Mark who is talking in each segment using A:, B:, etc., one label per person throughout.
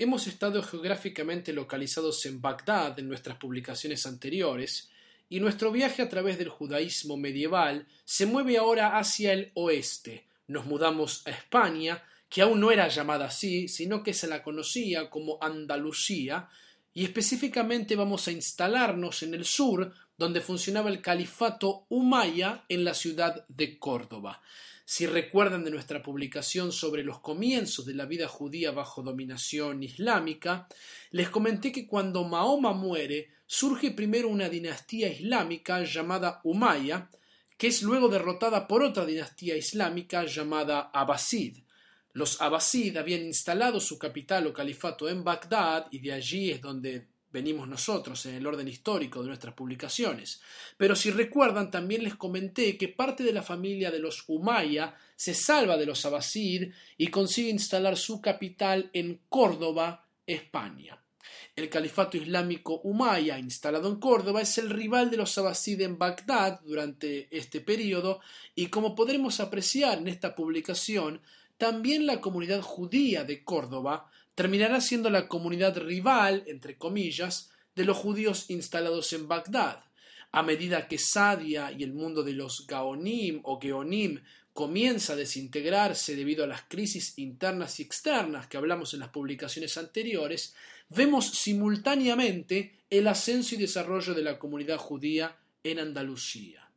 A: hemos estado geográficamente localizados en Bagdad en nuestras publicaciones anteriores, y nuestro viaje a través del judaísmo medieval se mueve ahora hacia el oeste. Nos mudamos a España, que aún no era llamada así, sino que se la conocía como Andalucía, y específicamente vamos a instalarnos en el sur, donde funcionaba el califato Umayya en la ciudad de Córdoba. Si recuerdan de nuestra publicación sobre los comienzos de la vida judía bajo dominación islámica, les comenté que cuando Mahoma muere, surge primero una dinastía islámica llamada Umayya, que es luego derrotada por otra dinastía islámica llamada Abbasid. Los Abbasid habían instalado su capital o califato en Bagdad y de allí es donde venimos nosotros en el orden histórico de nuestras publicaciones. Pero si recuerdan, también les comenté que parte de la familia de los Umayya se salva de los Abbasid y consigue instalar su capital en Córdoba, España. El califato islámico Umayya, instalado en Córdoba, es el rival de los Abbasid en Bagdad durante este periodo y como podremos apreciar en esta publicación, también la comunidad judía de Córdoba terminará siendo la comunidad rival, entre comillas, de los judíos instalados en Bagdad. A medida que Sadia y el mundo de los Gaonim o Geonim comienza a desintegrarse debido a las crisis internas y externas que hablamos en las publicaciones anteriores, vemos simultáneamente el ascenso y desarrollo de la comunidad judía en Andalucía.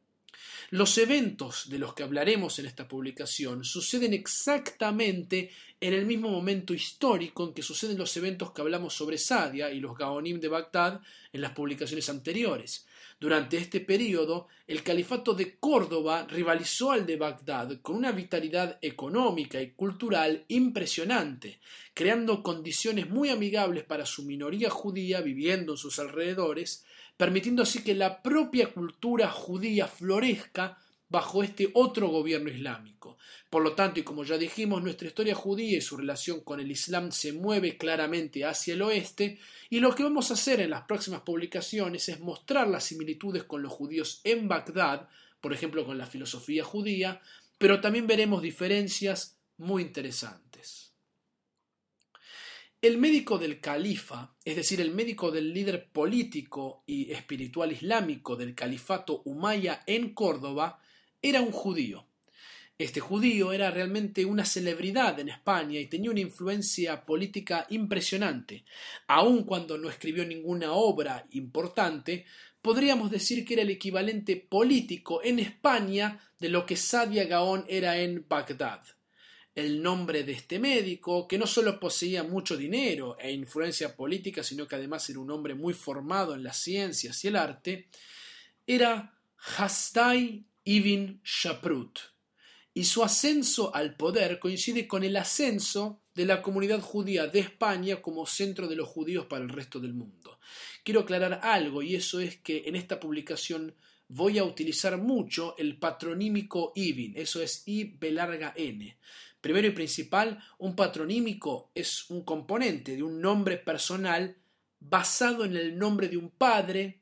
A: Los eventos de los que hablaremos en esta publicación suceden exactamente en el mismo momento histórico en que suceden los eventos que hablamos sobre Sadia y los Gaonim de Bagdad en las publicaciones anteriores. Durante este periodo, el califato de Córdoba rivalizó al de Bagdad con una vitalidad económica y cultural impresionante, creando condiciones muy amigables para su minoría judía viviendo en sus alrededores, permitiendo así que la propia cultura judía florezca bajo este otro gobierno islámico. Por lo tanto, y como ya dijimos, nuestra historia judía y su relación con el Islam se mueve claramente hacia el oeste, y lo que vamos a hacer en las próximas publicaciones es mostrar las similitudes con los judíos en Bagdad, por ejemplo con la filosofía judía, pero también veremos diferencias muy interesantes. El médico del califa, es decir, el médico del líder político y espiritual islámico del califato Umayya en Córdoba, era un judío. Este judío era realmente una celebridad en España y tenía una influencia política impresionante. Aun cuando no escribió ninguna obra importante, podríamos decir que era el equivalente político en España de lo que Sadia Gaón era en Bagdad el nombre de este médico, que no solo poseía mucho dinero e influencia política, sino que además era un hombre muy formado en las ciencias y el arte, era Hastai ibn Shaprut. Y su ascenso al poder coincide con el ascenso de la comunidad judía de España como centro de los judíos para el resto del mundo. Quiero aclarar algo, y eso es que en esta publicación voy a utilizar mucho el patronímico ibn, eso es I B larga N. Primero y principal, un patronímico es un componente de un nombre personal basado en el nombre de un padre,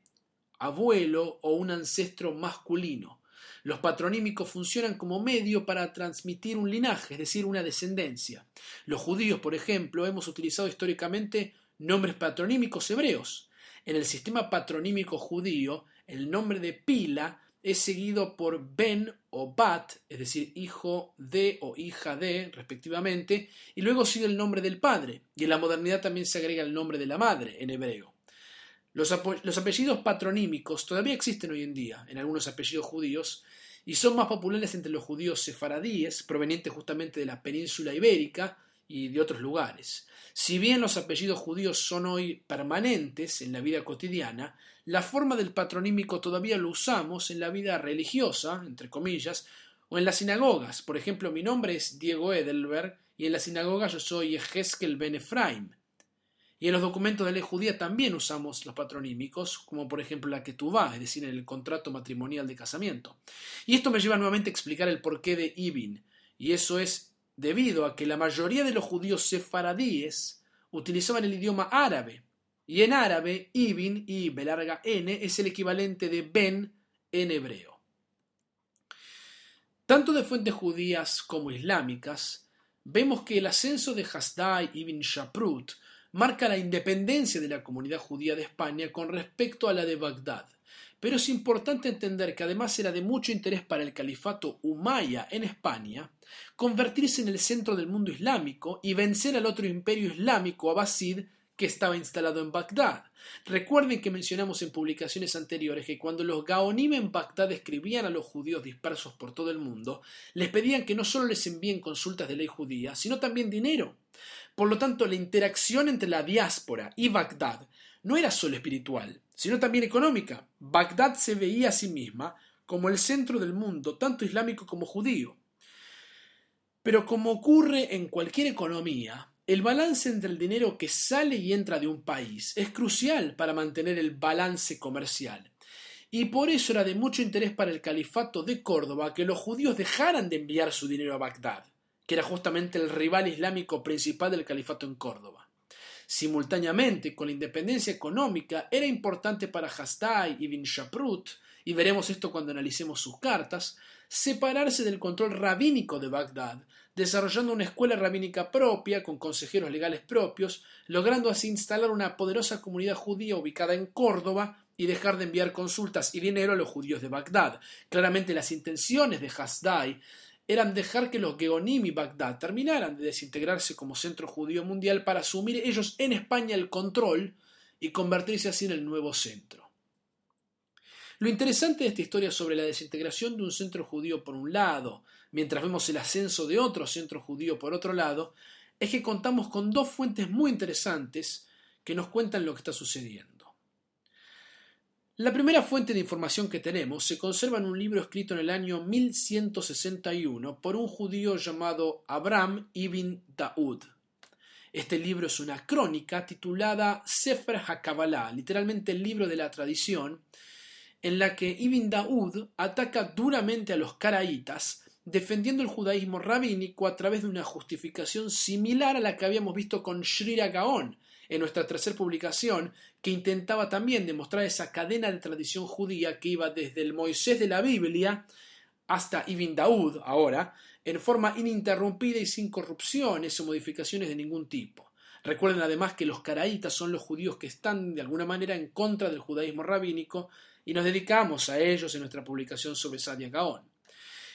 A: abuelo o un ancestro masculino. Los patronímicos funcionan como medio para transmitir un linaje, es decir, una descendencia. Los judíos, por ejemplo, hemos utilizado históricamente nombres patronímicos hebreos. En el sistema patronímico judío, el nombre de Pila es seguido por Ben o Bat, es decir, hijo de o hija de, respectivamente, y luego sigue el nombre del padre, y en la modernidad también se agrega el nombre de la madre en hebreo. Los, los, apellidos patronímicos todavía existen hoy en día en algunos apellidos judíos y son más populares entre los judíos sefaradíes, provenientes justamente de la península ibérica y de otros lugares. Si bien los apellidos judíos son hoy permanentes en la vida cotidiana, la forma del patronímico todavía lo usamos en la vida religiosa, entre comillas, o en las sinagogas. Por ejemplo, mi nombre es Diego Edelberg y en la sinagoga yo soy Ejeskel Ben Efraim. Y en los documentos de ley judía también usamos los patronímicos, como por ejemplo la que es decir, en el contrato matrimonial de casamiento. Y esto me lleva nuevamente a explicar el porqué de Ibn, y eso es debido a que la mayoría de los judíos sefaradíes utilizaban el idioma árabe, y en árabe, Ibn, y larga N, es el equivalente de Ben en hebreo. Tanto de fuentes judías como islámicas, vemos que el ascenso de Hasdai ibn Shaprut marca la independencia de la comunidad judía de España con respecto a la de Bagdad. Pero es importante entender que además era de mucho interés para el califato Umayya en España convertirse en el centro del mundo islámico y vencer al otro imperio islámico abasid que estaba instalado en Bagdad. Recuerden que mencionamos en publicaciones anteriores que cuando los Gaonim en Bagdad escribían a los judíos dispersos por todo el mundo, les pedían que no solo les envíen consultas de ley judía, sino también dinero. Por lo tanto, la interacción entre la diáspora y Bagdad no era solo espiritual, sino también económica. Bagdad se veía a sí misma como el centro del mundo, tanto islámico como judío. Pero como ocurre en cualquier economía, el balance entre el dinero que sale y entra de un país es crucial para mantener el balance comercial. Y por eso era de mucho interés para el califato de Córdoba que los judíos dejaran de enviar su dinero a Bagdad, que era justamente el rival islámico principal del califato en Córdoba. Simultáneamente, con la independencia económica, era importante para Hasdai y Bin Shaprut, y veremos esto cuando analicemos sus cartas, separarse del control rabínico de Bagdad, desarrollando una escuela rabínica propia con consejeros legales propios, logrando así instalar una poderosa comunidad judía ubicada en Córdoba y dejar de enviar consultas y dinero a los judíos de Bagdad. Claramente las intenciones de Hasdai eran dejar que los Geonim y Bagdad terminaran de desintegrarse como centro judío mundial para asumir ellos en España el control y convertirse así en el nuevo centro. Lo interesante de esta historia sobre la desintegración de un centro judío por un lado, mientras vemos el ascenso de otro centro judío por otro lado, es que contamos con dos fuentes muy interesantes que nos cuentan lo que está sucediendo. La primera fuente de información que tenemos se conserva en un libro escrito en el año 1161 por un judío llamado Abraham ibn Daud. Este libro es una crónica titulada Sefer HaKabbalah, literalmente el libro de la tradición, en la que Ibn Daud ataca duramente a los caraítas, defendiendo el judaísmo rabínico a través de una justificación similar a la que habíamos visto con Shrira Gaon, en nuestra tercera publicación, que intentaba también demostrar esa cadena de tradición judía que iba desde el Moisés de la Biblia hasta Ibn Daud, ahora, en forma ininterrumpida y sin corrupciones o modificaciones de ningún tipo. Recuerden además que los caraítas son los judíos que están de alguna manera en contra del judaísmo rabínico y nos dedicamos a ellos en nuestra publicación sobre Sadia Gaon.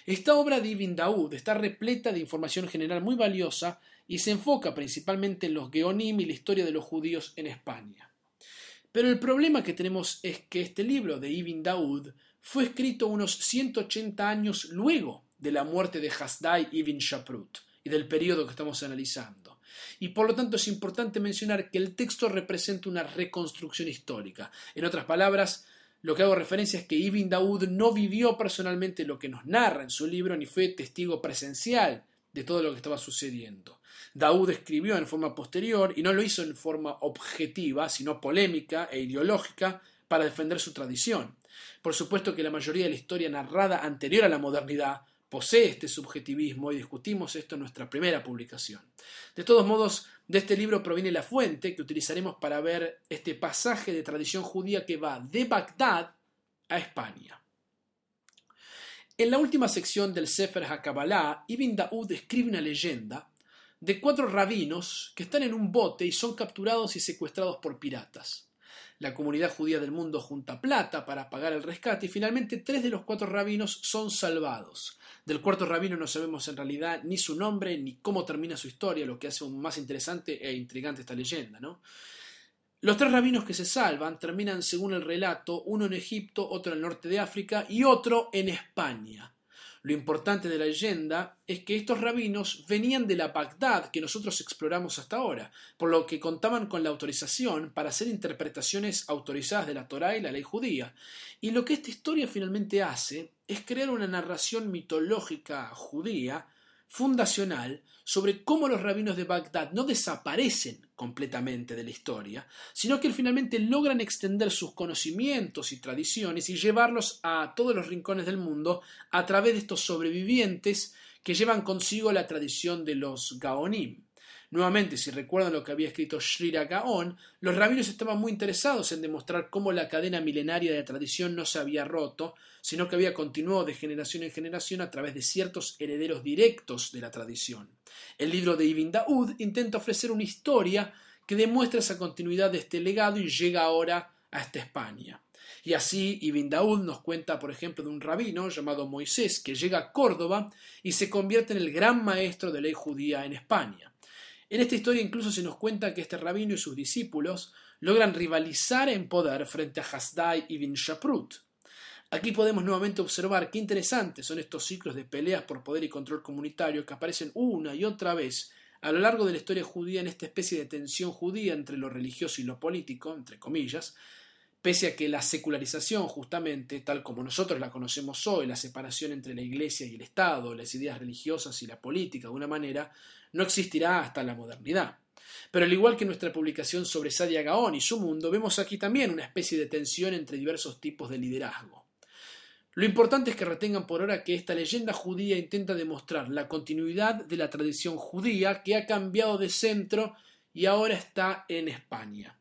A: Esta obra de Ibn Daud está repleta de información general muy valiosa y se enfoca principalmente en los Geonim y la historia de los judíos en España. Pero el problema que tenemos es que este libro de Ibn Daud fue escrito unos 180 años luego de la muerte de Hasdai ibn Shaprut y del periodo que estamos analizando. Y por lo tanto es importante mencionar que el texto representa una reconstrucción histórica. En otras palabras, lo que hago referencia es que Ibn Daud no vivió personalmente lo que nos narra en su libro ni fue testigo presencial de todo lo que estaba sucediendo. Daud escribió en forma posterior y no lo hizo en forma objetiva, sino polémica e ideológica para defender su tradición. Por supuesto que la mayoría de la historia narrada anterior a la modernidad posee este subjetivismo y discutimos esto en nuestra primera publicación. De todos modos, de este libro proviene la fuente que utilizaremos para ver este pasaje de tradición judía que va de Bagdad a España. En la última sección del Sefer HaKabbalah, Ibn Daud escribe una leyenda de cuatro rabinos que están en un bote y son capturados y secuestrados por piratas. La comunidad judía del mundo junta plata para pagar el rescate y finalmente tres de los cuatro rabinos son salvados. Del cuarto rabino no sabemos en realidad ni su nombre ni cómo termina su historia, lo que hace aún más interesante e intrigante esta leyenda, ¿no? Los tres rabinos que se salvan terminan, según el relato, uno en Egipto, otro en el norte de África y otro en España. Lo importante de la leyenda es que estos rabinos venían de la Bagdad que nosotros exploramos hasta ahora, por lo que contaban con la autorización para hacer interpretaciones autorizadas de la Torá y la ley judía. Y lo que esta historia finalmente hace es crear una narración mitológica judía fundacional sobre cómo los rabinos de Bagdad no desaparecen completamente de la historia, sino que finalmente logran extender sus conocimientos y tradiciones y llevarlos a todos los rincones del mundo a través de estos sobrevivientes que llevan consigo la tradición de los Gaonim. Nuevamente, si recuerdan lo que había escrito Shrira Gaon, los rabinos estaban muy interesados en demostrar cómo la cadena milenaria de la tradición no se había roto, sino que había continuado de generación en generación a través de ciertos herederos directos de la tradición. El libro de Ibn Daud intenta ofrecer una historia que demuestra esa continuidad de este legado y llega ahora hasta España. Y así Ibn Daud nos cuenta, por ejemplo, de un rabino llamado Moisés que llega a Córdoba y se convierte en el gran maestro de ley judía en España. En esta historia incluso se nos cuenta que este rabino y sus discípulos logran rivalizar en poder frente a Hasdai ibn Shaprut. Aquí podemos nuevamente observar qué interesantes son estos ciclos de peleas por poder y control comunitario que aparecen una y otra vez a lo largo de la historia judía en esta especie de tensión judía entre lo religioso y lo político, entre comillas, pese a que la secularización, justamente, tal como nosotros la conocemos hoy, la separación entre la Iglesia y el Estado, las ideas religiosas y la política, de una manera, no existirá hasta la modernidad. Pero al igual que nuestra publicación sobre Sadia Gaón y su mundo, vemos aquí también una especie de tensión entre diversos tipos de liderazgo. Lo importante es que retengan por ahora que esta leyenda judía intenta demostrar la continuidad de la tradición judía que ha cambiado de centro y ahora está en España.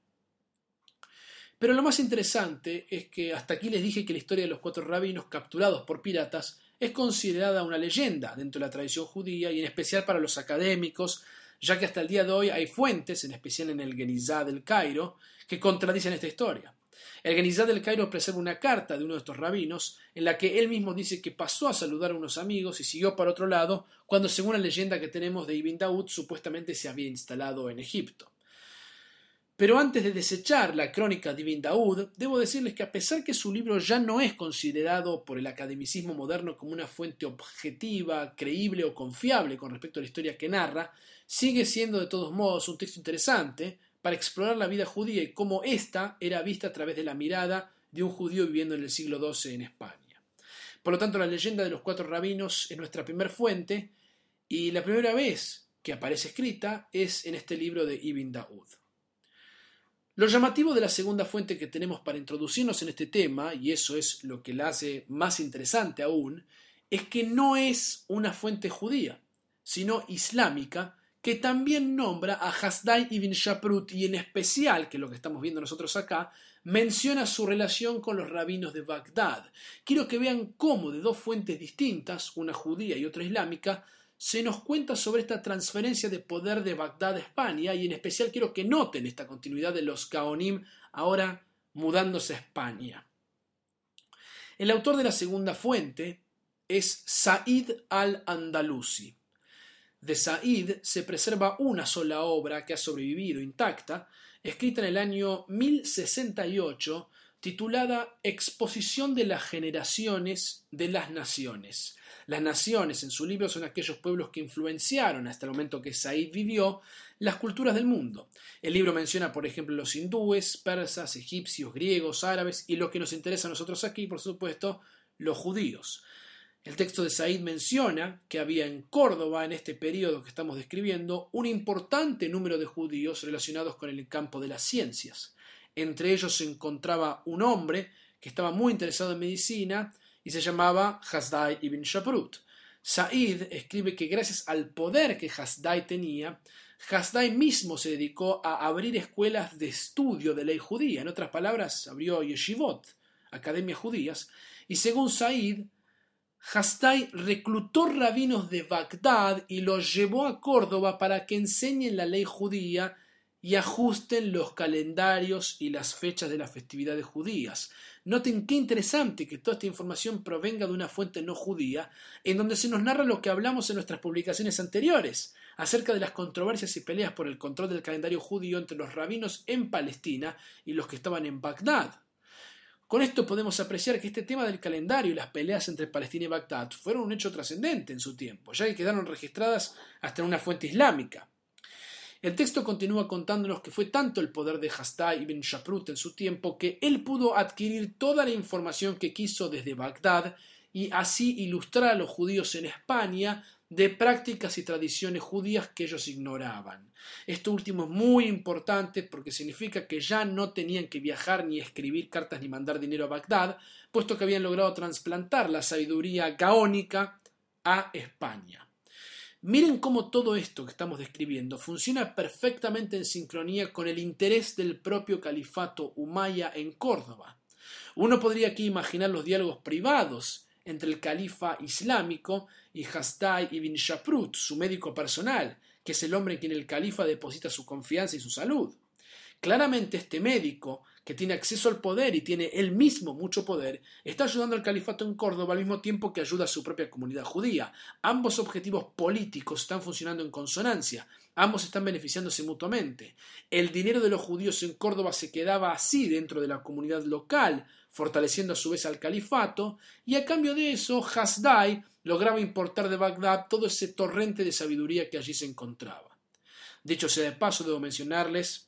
A: Pero lo más interesante es que hasta aquí les dije que la historia de los cuatro rabinos capturados por piratas es considerada una leyenda dentro de la tradición judía y en especial para los académicos, ya que hasta el día de hoy hay fuentes, en especial en el Genizá del Cairo, que contradicen esta historia. El Genizá del Cairo preserva una carta de uno de estos rabinos en la que él mismo dice que pasó a saludar a unos amigos y siguió para otro lado cuando, según la leyenda que tenemos de Ibn Daud, supuestamente se había instalado en Egipto. Pero antes de desechar la crónica de Ibn Daud, debo decirles que a pesar que su libro ya no es considerado por el academicismo moderno como una fuente objetiva, creíble o confiable con respecto a la historia que narra, sigue siendo de todos modos un texto interesante para explorar la vida judía y cómo ésta era vista a través de la mirada de un judío viviendo en el siglo XII en España. Por lo tanto, la leyenda de los cuatro rabinos es nuestra primera fuente y la primera vez que aparece escrita es en este libro de Ibn Daud. Lo llamativo de la segunda fuente que tenemos para introducirnos en este tema, y eso es lo que la hace más interesante aún, es que no es una fuente judía, sino islámica, que también nombra a Hasdai ibn Shaprut y en especial, que es lo que estamos viendo nosotros acá, menciona su relación con los rabinos de Bagdad. Quiero que vean cómo de dos fuentes distintas, una judía y otra islámica, se nos cuenta sobre esta transferencia de poder de Bagdad a España y en especial quiero que noten esta continuidad de los Gaonim ahora mudándose a España. El autor de la segunda fuente es Said al-Andalusi. De Said se preserva una sola obra que ha sobrevivido intacta, escrita en el año 1068, titulada Exposición de las generaciones de las naciones. Las naciones en su libro son aquellos pueblos que influenciaron hasta el momento que Said vivió las culturas del mundo. El libro menciona, por ejemplo, los hindúes, persas, egipcios, griegos, árabes y lo que nos interesa a nosotros aquí, por supuesto, los judíos. El texto de Said menciona que había en Córdoba, en este periodo que estamos describiendo, un importante número de judíos relacionados con el campo de las ciencias. Entre ellos se encontraba un hombre que estaba muy interesado en medicina y se llamaba Hasdai ibn Shaprut. Said escribe que gracias al poder que Hasdai tenía, Hasdai mismo se dedicó a abrir escuelas de estudio de ley judía. En otras palabras, abrió yeshivot, academias judías, y según Said, Hasdai reclutó rabinos de Bagdad y los llevó a Córdoba para que enseñen la ley judía y ajusten los calendarios y las fechas de las festividades judías. Noten qué interesante que toda esta información provenga de una fuente no judía, en donde se nos narra lo que hablamos en nuestras publicaciones anteriores, acerca de las controversias y peleas por el control del calendario judío entre los rabinos en Palestina y los que estaban en Bagdad. Con esto podemos apreciar que este tema del calendario y las peleas entre Palestina y Bagdad fueron un hecho trascendente en su tiempo, ya que quedaron registradas hasta en una fuente islámica. El texto continúa contándonos que fue tanto el poder de Hasdai ibn Shaprut en su tiempo que él pudo adquirir toda la información que quiso desde Bagdad y así ilustrar a los judíos en España de prácticas y tradiciones judías que ellos ignoraban. Esto último es muy importante porque significa que ya no tenían que viajar ni escribir cartas ni mandar dinero a Bagdad, puesto que habían logrado trasplantar la sabiduría gaónica a España. Miren cómo todo esto que estamos describiendo funciona perfectamente en sincronía con el interés del propio califato Umaya en Córdoba. Uno podría aquí imaginar los diálogos privados entre el califa islámico y Hastai ibn Shaprut, su médico personal, que es el hombre en quien el califa deposita su confianza y su salud. Claramente este médico, que tiene acceso al poder y tiene él mismo mucho poder, está ayudando al califato en Córdoba al mismo tiempo que ayuda a su propia comunidad judía. Ambos objetivos políticos están funcionando en consonancia, ambos están beneficiándose mutuamente. El dinero de los judíos en Córdoba se quedaba así dentro de la comunidad local, fortaleciendo a su vez al califato, y a cambio de eso, Hasdai lograba importar de Bagdad todo ese torrente de sabiduría que allí se encontraba. Dicho sea de paso, debo mencionarles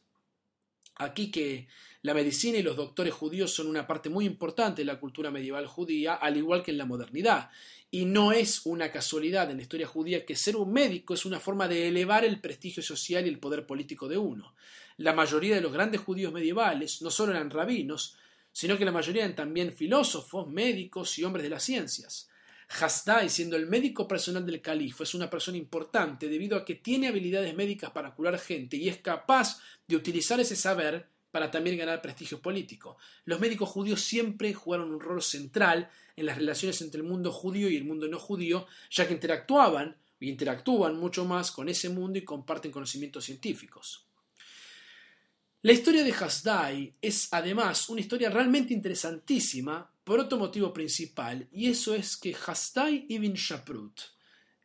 A: aquí que la medicina y los doctores judíos son una parte muy importante de la cultura medieval judía, al igual que en la modernidad. Y no es una casualidad en la historia judía que ser un médico es una forma de elevar el prestigio social y el poder político de uno. La mayoría de los grandes judíos medievales no solo eran rabinos, sino que la mayoría eran también filósofos, médicos y hombres de las ciencias. Hasdai, siendo el médico personal del califa, es una persona importante debido a que tiene habilidades médicas para curar gente y es capaz de utilizar ese saber para también ganar prestigio político. Los médicos judíos siempre jugaron un rol central en las relaciones entre el mundo judío y el mundo no judío, ya que interactuaban y interactúan mucho más con ese mundo y comparten conocimientos científicos. La historia de Hasdai es además una historia realmente interesantísima por otro motivo principal, y eso es que Hasdai ibn Shaprut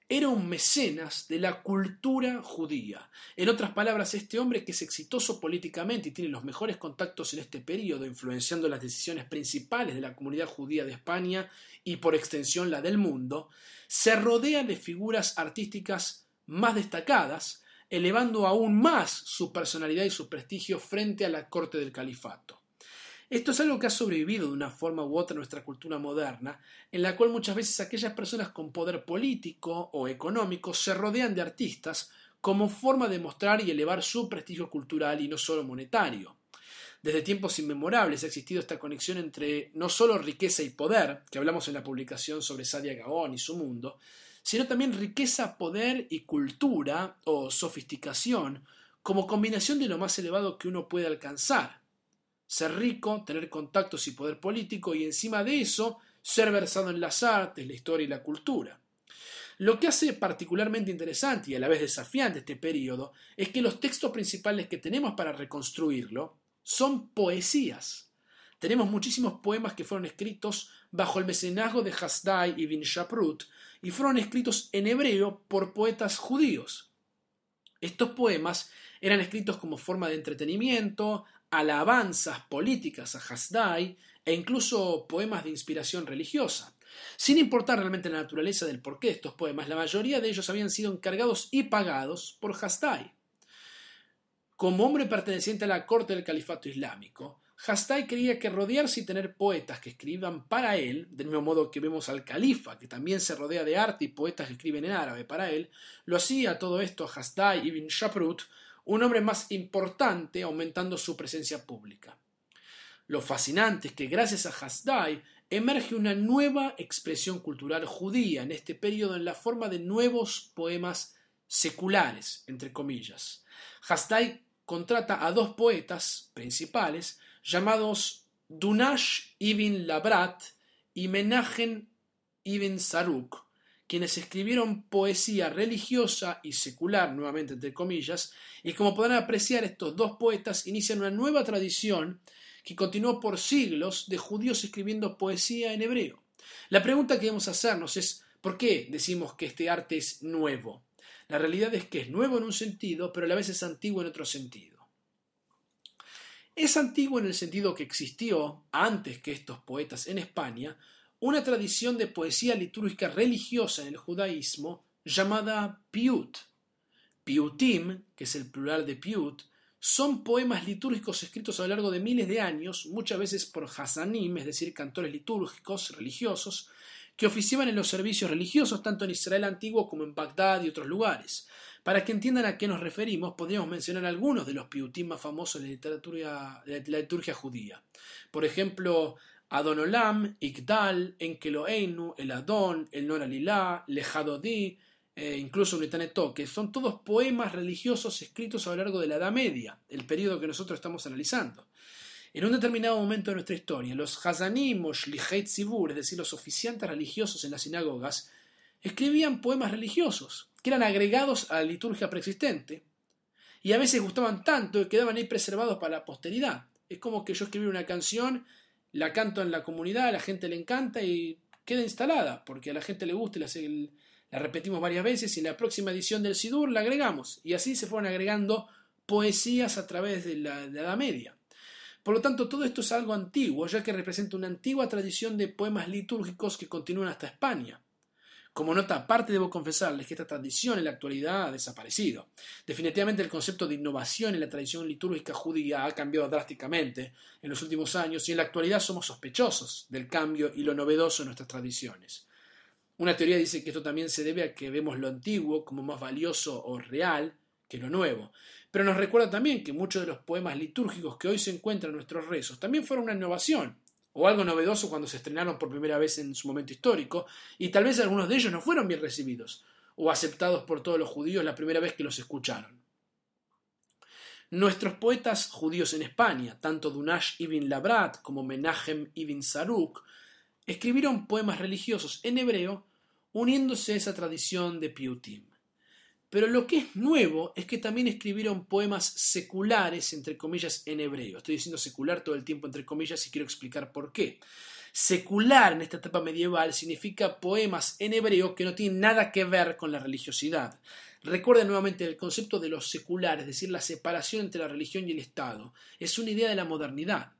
A: era un mecenas de la cultura judía. En otras palabras, este hombre que es exitoso políticamente y tiene los mejores contactos en este periodo, influenciando las decisiones principales de la comunidad judía de España y por extensión la del mundo, se rodea de figuras artísticas más destacadas, elevando aún más su personalidad y su prestigio frente a la corte del califato. Esto es algo que ha sobrevivido de una forma u otra en nuestra cultura moderna, en la cual muchas veces aquellas personas con poder político o económico se rodean de artistas como forma de mostrar y elevar su prestigio cultural y no solo monetario. Desde tiempos inmemorables ha existido esta conexión entre no solo riqueza y poder, que hablamos en la publicación sobre Sadia Gaón y su mundo, sino también riqueza, poder y cultura o sofisticación como combinación de lo más elevado que uno puede alcanzar ser rico, tener contactos y poder político y encima de eso ser versado en las artes, la historia y la cultura. Lo que hace particularmente interesante y a la vez desafiante este periodo es que los textos principales que tenemos para reconstruirlo son poesías. Tenemos muchísimos poemas que fueron escritos bajo el mecenazgo de Hasdai y Bin Shaprut y fueron escritos en hebreo por poetas judíos. Estos poemas eran escritos como forma de entretenimiento, alabanzas políticas a Hasdai e incluso poemas de inspiración religiosa. Sin importar realmente la naturaleza del porqué de estos poemas, la mayoría de ellos habían sido encargados y pagados por Hasdai. Como hombre perteneciente a la corte del califato islámico, Hasdai creía que rodearse y tener poetas que escriban para él, del mismo modo que vemos al califa, que también se rodea de arte y poetas que escriben en árabe para él, lo hacía todo esto Hasdai ibn Shaprut un hombre más importante aumentando su presencia pública. Lo fascinante es que gracias a Hasdai emerge una nueva expresión cultural judía en este periodo en la forma de nuevos poemas seculares, entre comillas. Hasdai contrata a dos poetas principales llamados Dunash ibn Labrat y Menachem ibn Saruk, quienes escribieron poesía religiosa y secular, nuevamente entre comillas, y como podrán apreciar, estos dos poetas inician una nueva tradición que continuó por siglos de judíos escribiendo poesía en hebreo. La pregunta que debemos hacernos es, ¿por qué decimos que este arte es nuevo? La realidad es que es nuevo en un sentido, pero a la vez es antiguo en otro sentido. Es antiguo en el sentido que existió antes que estos poetas en España, una tradición de poesía litúrgica religiosa en el judaísmo llamada piut. Piutim, que es el plural de piut, son poemas litúrgicos escritos a lo largo de miles de años, muchas veces por hasanim, es decir, cantores litúrgicos religiosos, que oficiaban en los servicios religiosos tanto en Israel antiguo como en Bagdad y otros lugares. Para que entiendan a qué nos referimos, podríamos mencionar algunos de los piutim más famosos de la literatura de la liturgia judía. Por ejemplo, Adonolam, Igdal, Enkeloeinu, El Adón, El Noralilá, Lejadodí, eh, incluso Unitaneto, que son todos poemas religiosos escritos a lo largo de la Edad Media, el periodo que nosotros estamos analizando. En un determinado momento de nuestra historia, los Hazanim o Shlichet Zibur, es decir, los oficiantes religiosos en las sinagogas, escribían poemas religiosos, que eran agregados a la liturgia preexistente, y a veces gustaban tanto que quedaban ahí preservados para la posteridad. Es como que yo escribí una canción, la canto en la comunidad, a la gente le encanta y queda instalada, porque a la gente le gusta y la, repetimos varias veces y en la próxima edición del Sidur la agregamos. Y así se fueron agregando poesías a través de la, de la Edad Media. Por lo tanto, todo esto es algo antiguo, ya que representa una antigua tradición de poemas litúrgicos que continúan hasta España. Como nota aparte, debo confesarles que esta tradición en la actualidad ha desaparecido. Definitivamente el concepto de innovación en la tradición litúrgica judía ha cambiado drásticamente en los últimos años y en la actualidad somos sospechosos del cambio y lo novedoso en nuestras tradiciones. Una teoría dice que esto también se debe a que vemos lo antiguo como más valioso o real que lo nuevo. Pero nos recuerda también que muchos de los poemas litúrgicos que hoy se encuentran en nuestros rezos también fueron una innovación o algo novedoso cuando se estrenaron por primera vez en su momento histórico, y tal vez algunos de ellos no fueron bien recibidos o aceptados por todos los judíos la primera vez que los escucharon. Nuestros poetas judíos en España, tanto Dunash ibn Labrat como Menachem ibn Saruk, escribieron poemas religiosos en hebreo uniéndose a esa tradición de Piutim. Pero lo que es nuevo es que también escribieron poemas seculares, entre comillas, en hebreo. Estoy diciendo secular todo el tiempo, entre comillas, y quiero explicar por qué. Secular en esta etapa medieval significa poemas en hebreo que no tienen nada que ver con la religiosidad. Recuerden nuevamente el concepto de lo secular, es decir, la separación entre la religión y el Estado. Es una idea de la modernidad.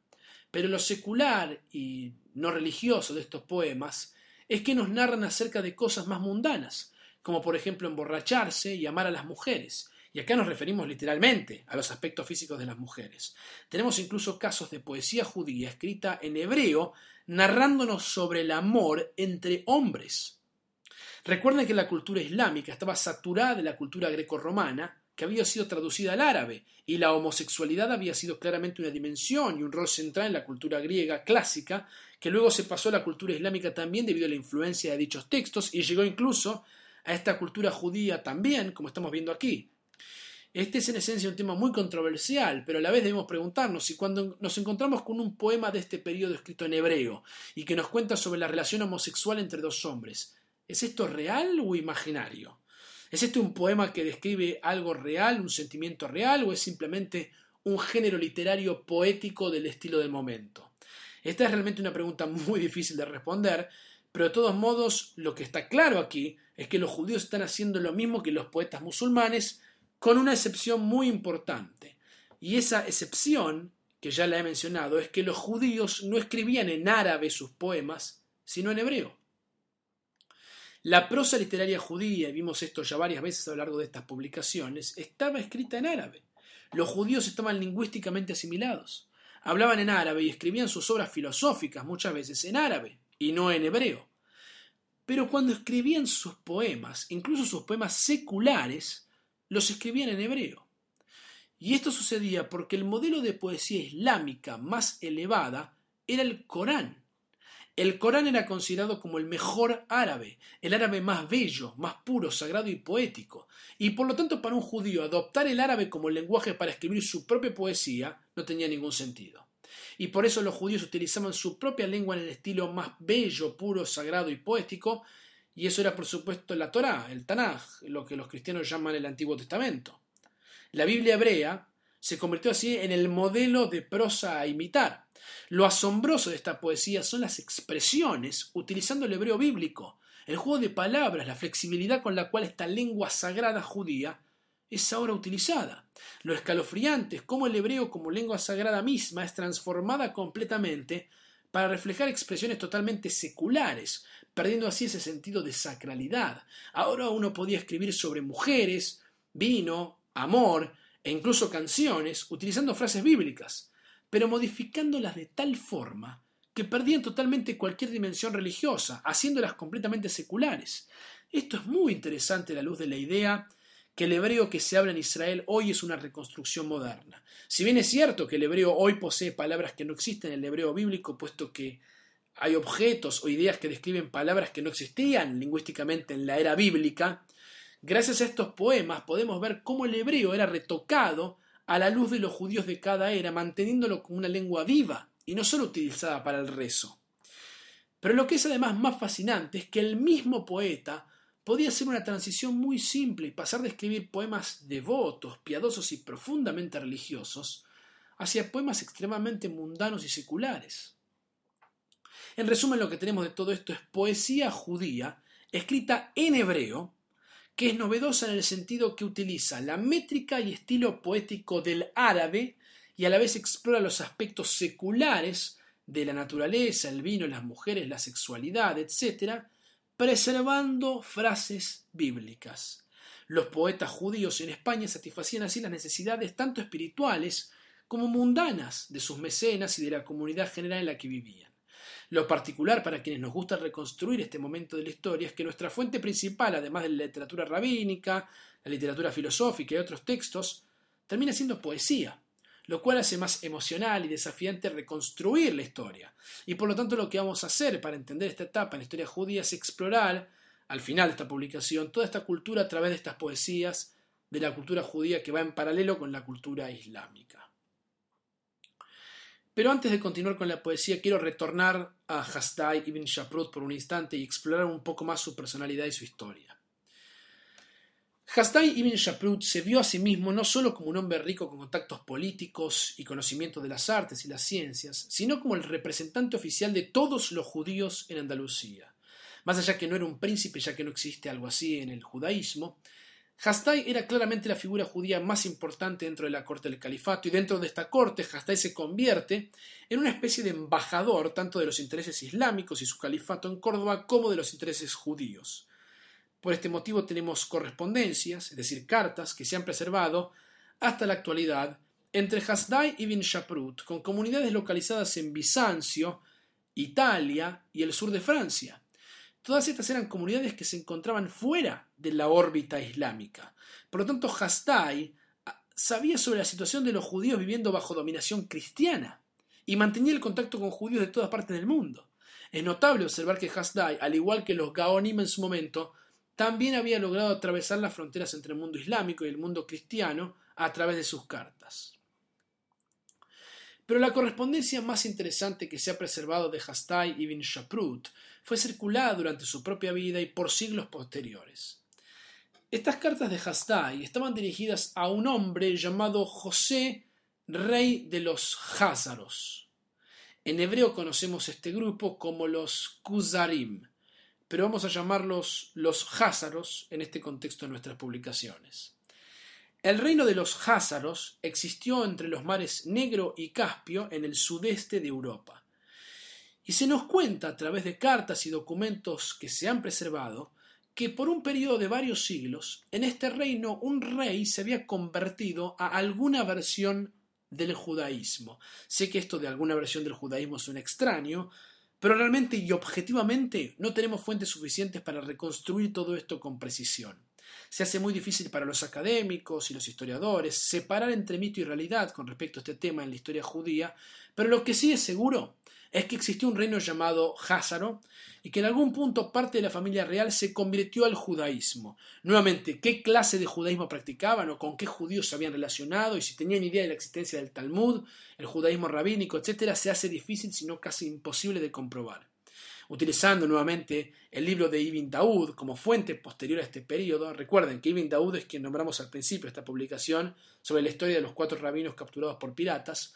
A: Pero lo secular y no religioso de estos poemas es que nos narran acerca de cosas más mundanas como por ejemplo emborracharse y amar a las mujeres. Y acá nos referimos literalmente a los aspectos físicos de las mujeres. Tenemos incluso casos de poesía judía escrita en hebreo narrándonos sobre el amor entre hombres. Recuerden que la cultura islámica estaba saturada de la cultura greco-romana que había sido traducida al árabe, y la homosexualidad había sido claramente una dimensión y un rol central en la cultura griega clásica, que luego se pasó a la cultura islámica también debido a la influencia de dichos textos y llegó incluso a esta cultura judía también, como estamos viendo aquí. Este es en esencia un tema muy controversial, pero a la vez debemos preguntarnos si cuando nos encontramos con un poema de este periodo escrito en hebreo y que nos cuenta sobre la relación homosexual entre dos hombres, ¿es esto real o imaginario? ¿Es este un poema que describe algo real, un sentimiento real, o es simplemente un género literario poético del estilo del momento? Esta es realmente una pregunta muy difícil de responder, pero de todos modos lo que está claro aquí es que los judíos están haciendo lo mismo que los poetas musulmanes, con una excepción muy importante. Y esa excepción, que ya la he mencionado, es que los judíos no escribían en árabe sus poemas, sino en hebreo. La prosa literaria judía, y vimos esto ya varias veces a lo largo de estas publicaciones, estaba escrita en árabe. Los judíos estaban lingüísticamente asimilados. Hablaban en árabe y escribían sus obras filosóficas muchas veces en árabe y no en hebreo. Pero cuando escribían sus poemas, incluso sus poemas seculares, los escribían en hebreo. Y esto sucedía porque el modelo de poesía islámica más elevada era el Corán. El Corán era considerado como el mejor árabe, el árabe más bello, más puro, sagrado y poético. Y por lo tanto para un judío adoptar el árabe como lenguaje para escribir su propia poesía no tenía ningún sentido y por eso los judíos utilizaban su propia lengua en el estilo más bello, puro, sagrado y poético, y eso era por supuesto la Torá, el Tanaj, lo que los cristianos llaman el Antiguo Testamento. La Biblia hebrea se convirtió así en el modelo de prosa a imitar. Lo asombroso de esta poesía son las expresiones utilizando el hebreo bíblico, el juego de palabras, la flexibilidad con la cual esta lengua sagrada judía es ahora utilizada. Lo escalofriante es cómo el hebreo como lengua sagrada misma es transformada completamente para reflejar expresiones totalmente seculares, perdiendo así ese sentido de sacralidad. Ahora uno podía escribir sobre mujeres, vino, amor e incluso canciones utilizando frases bíblicas, pero modificándolas de tal forma que perdían totalmente cualquier dimensión religiosa, haciéndolas completamente seculares. Esto es muy interesante a la luz de la idea que el hebreo que se habla en Israel hoy es una reconstrucción moderna. Si bien es cierto que el hebreo hoy posee palabras que no existen en el hebreo bíblico, puesto que hay objetos o ideas que describen palabras que no existían lingüísticamente en la era bíblica, gracias a estos poemas podemos ver cómo el hebreo era retocado a la luz de los judíos de cada era, manteniéndolo como una lengua viva y no solo utilizada para el rezo. Pero lo que es además más fascinante es que el mismo poeta podía ser una transición muy simple y pasar de escribir poemas devotos, piadosos y profundamente religiosos hacia poemas extremadamente mundanos y seculares. En resumen, lo que tenemos de todo esto es poesía judía escrita en hebreo, que es novedosa en el sentido que utiliza la métrica y estilo poético del árabe y a la vez explora los aspectos seculares de la naturaleza, el vino, las mujeres, la sexualidad, etc., preservando frases bíblicas. Los poetas judíos en España satisfacían así las necesidades tanto espirituales como mundanas de sus mecenas y de la comunidad general en la que vivían. Lo particular para quienes nos gusta reconstruir este momento de la historia es que nuestra fuente principal, además de la literatura rabínica, la literatura filosófica y otros textos, termina siendo poesía, lo cual hace más emocional y desafiante reconstruir la historia. Y por lo tanto lo que vamos a hacer para entender esta etapa en la historia judía es explorar, al final de esta publicación, toda esta cultura a través de estas poesías de la cultura judía que va en paralelo con la cultura islámica. Pero antes de continuar con la poesía, quiero retornar a Hasdai ibn Shaprut por un instante y explorar un poco más su personalidad y su historia. Hasdai ibn Shaprut se vio a sí mismo no solo como un hombre rico con contactos políticos y conocimiento de las artes y las ciencias, sino como el representante oficial de todos los judíos en Andalucía. Más allá que no era un príncipe, ya que no existe algo así en el judaísmo, Hastai era claramente la figura judía más importante dentro de la corte del califato y dentro de esta corte Hastai se convierte en una especie de embajador tanto de los intereses islámicos y su califato en Córdoba como de los intereses judíos. Por este motivo tenemos correspondencias, es decir, cartas que se han preservado hasta la actualidad entre Hasdai y Bin Shaprut, con comunidades localizadas en Bizancio, Italia y el sur de Francia. Todas estas eran comunidades que se encontraban fuera de la órbita islámica. Por lo tanto, Hasdai ah, sabía sobre la situación de los judíos viviendo bajo dominación cristiana y mantenía el contacto con judíos de todas partes del mundo. Es notable observar que Hasdai, al igual que los Gaonim en su momento, también había logrado atravesar las fronteras entre el mundo islámico y el mundo cristiano a través de sus cartas. Pero la correspondencia más interesante que se ha preservado de Hastai ibn Shaprut fue circulada durante su propia vida y por siglos posteriores. Estas cartas de Hastai estaban dirigidas a un hombre llamado José, rey de los Házaros. En hebreo conocemos este grupo como los Kuzarim, pero vamos a llamarlos los házaros en este contexto de nuestras publicaciones. El reino de los házaros existió entre los mares Negro y Caspio en el sudeste de Europa. Y se nos cuenta a través de cartas y documentos que se han preservado que por un periodo de varios siglos en este reino un rey se había convertido a alguna versión del judaísmo. Sé que esto de alguna versión del judaísmo es un extraño, pero realmente y objetivamente no tenemos fuentes suficientes para reconstruir todo esto con precisión. Se hace muy difícil para los académicos y los historiadores separar entre mito y realidad con respecto a este tema en la historia judía, pero lo que sí es seguro es que existió un reino llamado Házaro y que en algún punto parte de la familia real se convirtió al judaísmo. Nuevamente, ¿qué clase de judaísmo practicaban o con qué judíos se habían relacionado y si tenían idea de la existencia del Talmud, el judaísmo rabínico, etcétera, se hace difícil, sino casi imposible de comprobar. Utilizando nuevamente el libro de Ibn Daud como fuente posterior a este periodo, recuerden que Ibn Daud es quien nombramos al principio esta publicación sobre la historia de los cuatro rabinos capturados por piratas,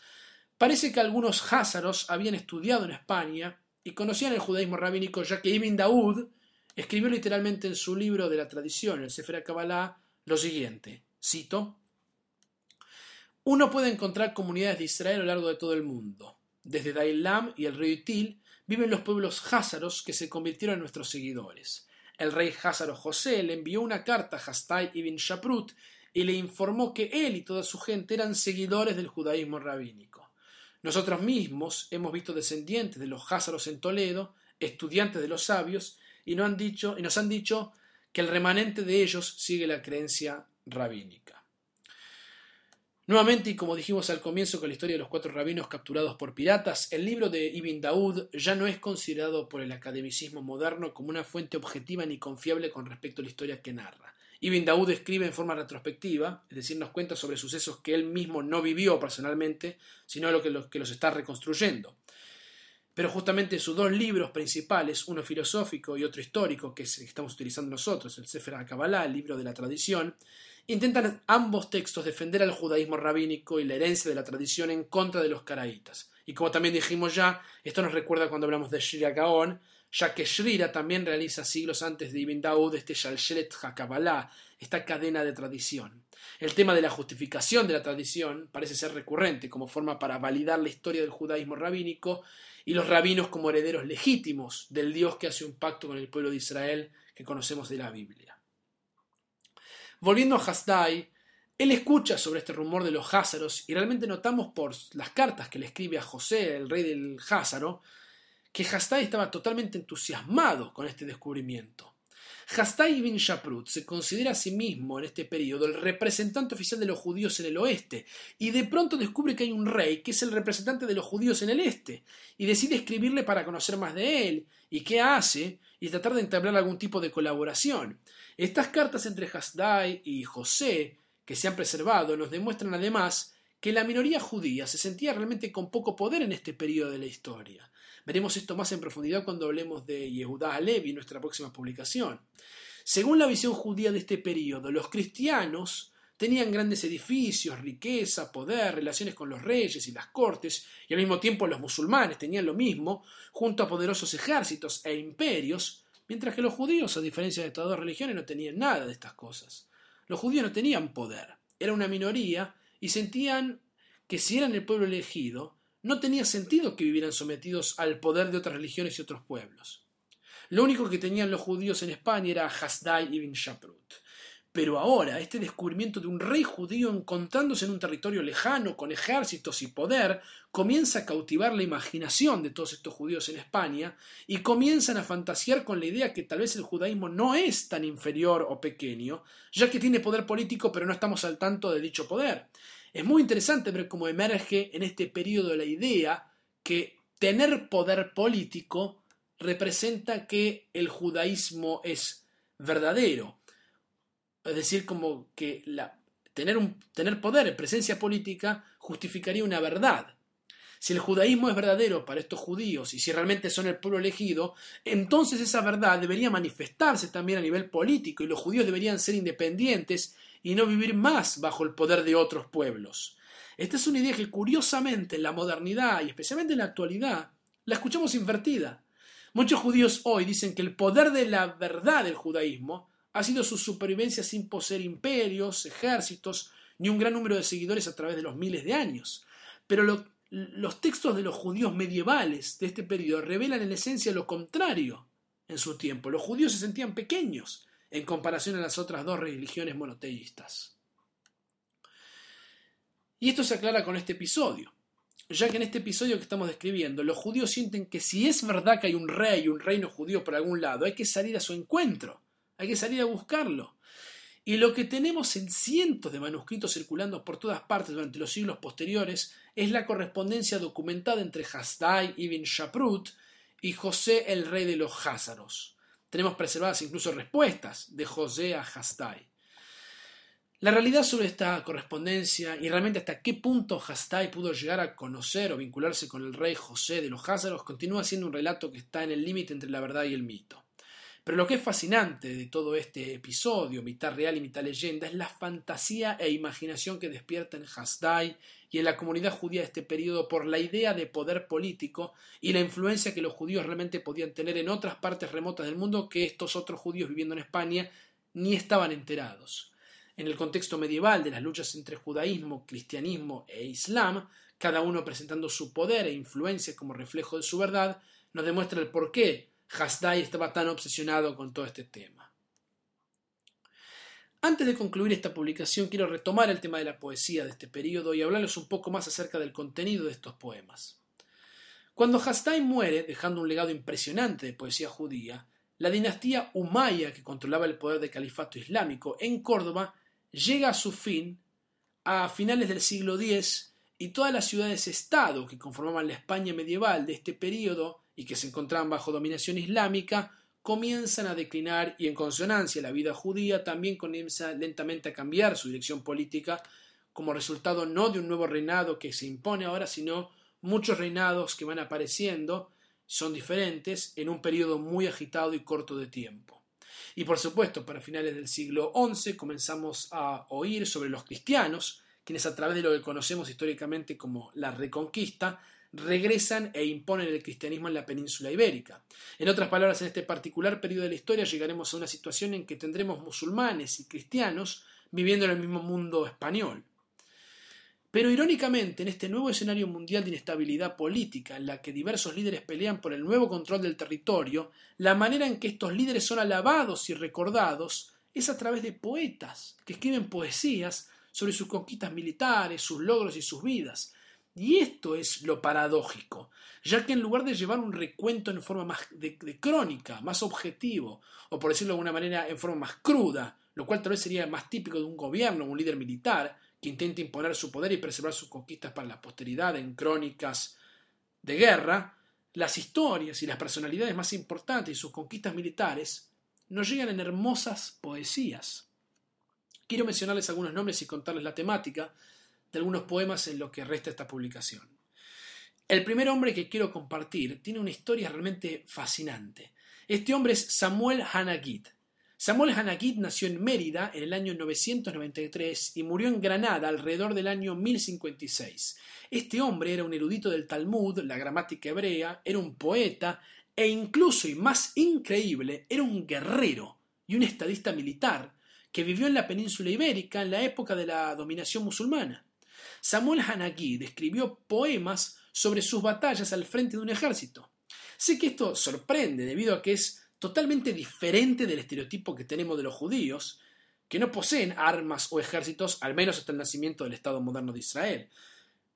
A: Parece que algunos házaros habían estudiado en España y conocían el judaísmo rabínico, ya que Ibn Daud escribió literalmente en su libro de la tradición, el Sefer Kabbalah, lo siguiente, cito, Uno puede encontrar comunidades de Israel a lo largo de todo el mundo. Desde Dailam y el río Itil viven los pueblos házaros que se convirtieron en nuestros seguidores. El rey házaro José le envió una carta a Hastai ibn Shaprut y le informó que él y toda su gente eran seguidores del judaísmo rabínico. Nosotros mismos hemos visto descendientes de los Házaros en Toledo, estudiantes de los sabios, y nos han dicho, que el remanente de ellos sigue la creencia rabínica. Nuevamente, y como dijimos al comienzo con la historia de los cuatro rabinos capturados por piratas, el libro de Ibn Daud ya no es considerado por el academicismo moderno como una fuente objetiva ni confiable con respecto a la historia que narra. Ibn Daud escribe en forma retrospectiva, es decir, nos cuenta sobre sucesos que él mismo no vivió personalmente, sino lo que los, está reconstruyendo. pero justamente sus dos libros principales, uno filosófico y otro histórico, que es el que estamos utilizando nosotros, el Sefer HaKabbalah, el libro de la tradición, intentan ambos textos defender al judaísmo rabínico y la herencia de la tradición en contra de los caraítas. Y como también dijimos ya, esto nos recuerda cuando hablamos de Shira Gaon, ya que Shrira también realiza siglos antes de Ibn Daud este Shalshelet HaKabbalah, esta cadena de tradición. El tema de la justificación de la tradición parece ser recurrente como forma para validar la historia del judaísmo rabínico y los rabinos como herederos legítimos del Dios que hace un pacto con el pueblo de Israel que conocemos de la Biblia. Volviendo a Hasdai, él escucha sobre este rumor de los Házaros y realmente notamos por las cartas que le escribe a José, el rey del Házaro, que Hasdai estaba totalmente entusiasmado con este descubrimiento. Hastai ibn Shaprut se considera a sí mismo en este periodo el representante oficial de los judíos en el oeste, y de pronto descubre que hay un rey que es el representante de los judíos en el este, y decide escribirle para conocer más de él, y qué hace, y tratar de entablar algún tipo de colaboración. Estas cartas entre Hasdai y José, que se han preservado, nos demuestran además que la minoría judía se sentía realmente con poco poder en este periodo de la historia. Veremos esto más en profundidad cuando hablemos de Yehuda Alevi en nuestra próxima publicación. Según la visión judía de este periodo, los cristianos tenían grandes edificios, riqueza, poder, relaciones con los reyes y las cortes, y al mismo tiempo los musulmanes tenían lo mismo, junto a poderosos ejércitos e imperios, mientras que los judíos, a diferencia de estas dos religiones, no tenían nada de estas cosas. Los judíos no tenían poder, era una minoría y sentían que si eran el pueblo elegido, no tenía sentido que vivieran sometidos al poder de otras religiones y otros pueblos. Lo único que tenían los judíos en España era Hasdai ibn Shaprut. Pero ahora, este descubrimiento de un rey judío encontrándose en un territorio lejano, con ejércitos y poder, comienza a cautivar la imaginación de todos estos judíos en España y comienzan a fantasear con la idea que tal vez el judaísmo no es tan inferior o pequeño, ya que tiene poder político pero no estamos al tanto de dicho poder. Es muy interesante ver cómo emerge en este periodo la idea que tener poder político representa que el judaísmo es verdadero. Es decir, como que tener, tener poder, presencia política, justificaría una verdad. Si el judaísmo es verdadero para estos judíos y si realmente son el pueblo elegido, entonces esa verdad debería manifestarse también a nivel político y los judíos deberían ser independientes y no vivir más bajo el poder de otros pueblos. Esta es una idea que curiosamente en la modernidad y especialmente en la actualidad la escuchamos invertida. Muchos judíos hoy dicen que el poder de la verdad del judaísmo ha sido su supervivencia sin poseer imperios, ejércitos, ni un gran número de seguidores a través de los miles de años. Pero los textos de los judíos medievales de este periodo revelan en esencia lo contrario en su tiempo. Los judíos se sentían pequeños, en comparación a las otras dos religiones monoteístas. Y esto se aclara con este episodio, ya que en este episodio que estamos describiendo, los judíos sienten que si es verdad que hay un rey, un reino judío por algún lado, hay que salir a su encuentro, hay que salir a buscarlo. Y lo que tenemos en cientos de manuscritos circulando por todas partes durante los siglos posteriores es la correspondencia documentada entre Hasdai ibn Shaprut y José el rey de los Házaros. Tenemos preservadas incluso respuestas de José a Hastai. La realidad sobre esta correspondencia y realmente hasta qué punto Hastai pudo llegar a conocer o vincularse con el rey José de los Házaros continúa siendo un relato que está en el límite entre la verdad y el mito. Pero lo que es fascinante de todo este episodio, mitad real y mitad leyenda, es la fantasía e imaginación que despierta en Hasdai y en la comunidad judía de este periodo por la idea de poder político y la influencia que los judíos realmente podían tener en otras partes remotas del mundo que estos otros judíos viviendo en España ni estaban enterados. En el contexto medieval de las luchas entre judaísmo, cristianismo e islam, cada uno presentando su poder e influencia como reflejo de su verdad, nos demuestra el porqué Hasdai estaba tan obsesionado con todo este tema. Antes de concluir esta publicación, quiero retomar el tema de la poesía de este periodo y hablarles un poco más acerca del contenido de estos poemas. Cuando Hasdai muere, dejando un legado impresionante de poesía judía, la dinastía Umayya, que controlaba el poder del califato islámico en Córdoba, llega a su fin a finales del siglo X y todas las ciudades-estado que conformaban la España medieval de este periodo y que se encontraban bajo dominación islámica, comienzan a declinar y en consonancia la vida judía también comienza lentamente a cambiar su dirección política como resultado no de un nuevo reinado que se impone ahora, sino muchos reinados que van apareciendo son diferentes en un periodo muy agitado y corto de tiempo. Y por supuesto, para finales del siglo XI comenzamos a oír sobre los cristianos, quienes a través de lo que conocemos históricamente como la Reconquista, regresan e imponen el cristianismo en la península ibérica. En otras palabras, en este particular periodo de la historia llegaremos a una situación en que tendremos musulmanes y cristianos viviendo en el mismo mundo español. Pero irónicamente, en este nuevo escenario mundial de inestabilidad política, en la que diversos líderes pelean por el nuevo control del territorio, la manera en que estos líderes son alabados y recordados es a través de poetas, que escriben poesías sobre sus conquistas militares, sus logros y sus vidas, y esto es lo paradójico, ya que en lugar de llevar un recuento en forma más de, crónica, más objetivo, o por decirlo de alguna manera en forma más cruda, lo cual tal vez sería más típico de un gobierno un líder militar que intenta imponer su poder y preservar sus conquistas para la posteridad en crónicas de guerra, las historias y las personalidades más importantes y sus conquistas militares nos llegan en hermosas poesías. Quiero mencionarles algunos nombres y contarles la temática, de algunos poemas en lo que resta esta publicación. El primer hombre que quiero compartir tiene una historia realmente fascinante. Este hombre es Samuel Hanagid. Samuel Hanagid nació en Mérida en el año 993 y murió en Granada alrededor del año 1056. Este hombre era un erudito del Talmud, la gramática hebrea, era un poeta e incluso, y más increíble, era un guerrero y un estadista militar que vivió en la península ibérica en la época de la dominación musulmana. Samuel Hanagid escribió poemas sobre sus batallas al frente de un ejército. Sé que esto sorprende debido a que es totalmente diferente del estereotipo que tenemos de los judíos, que no poseen armas o ejércitos, al menos hasta el nacimiento del Estado moderno de Israel.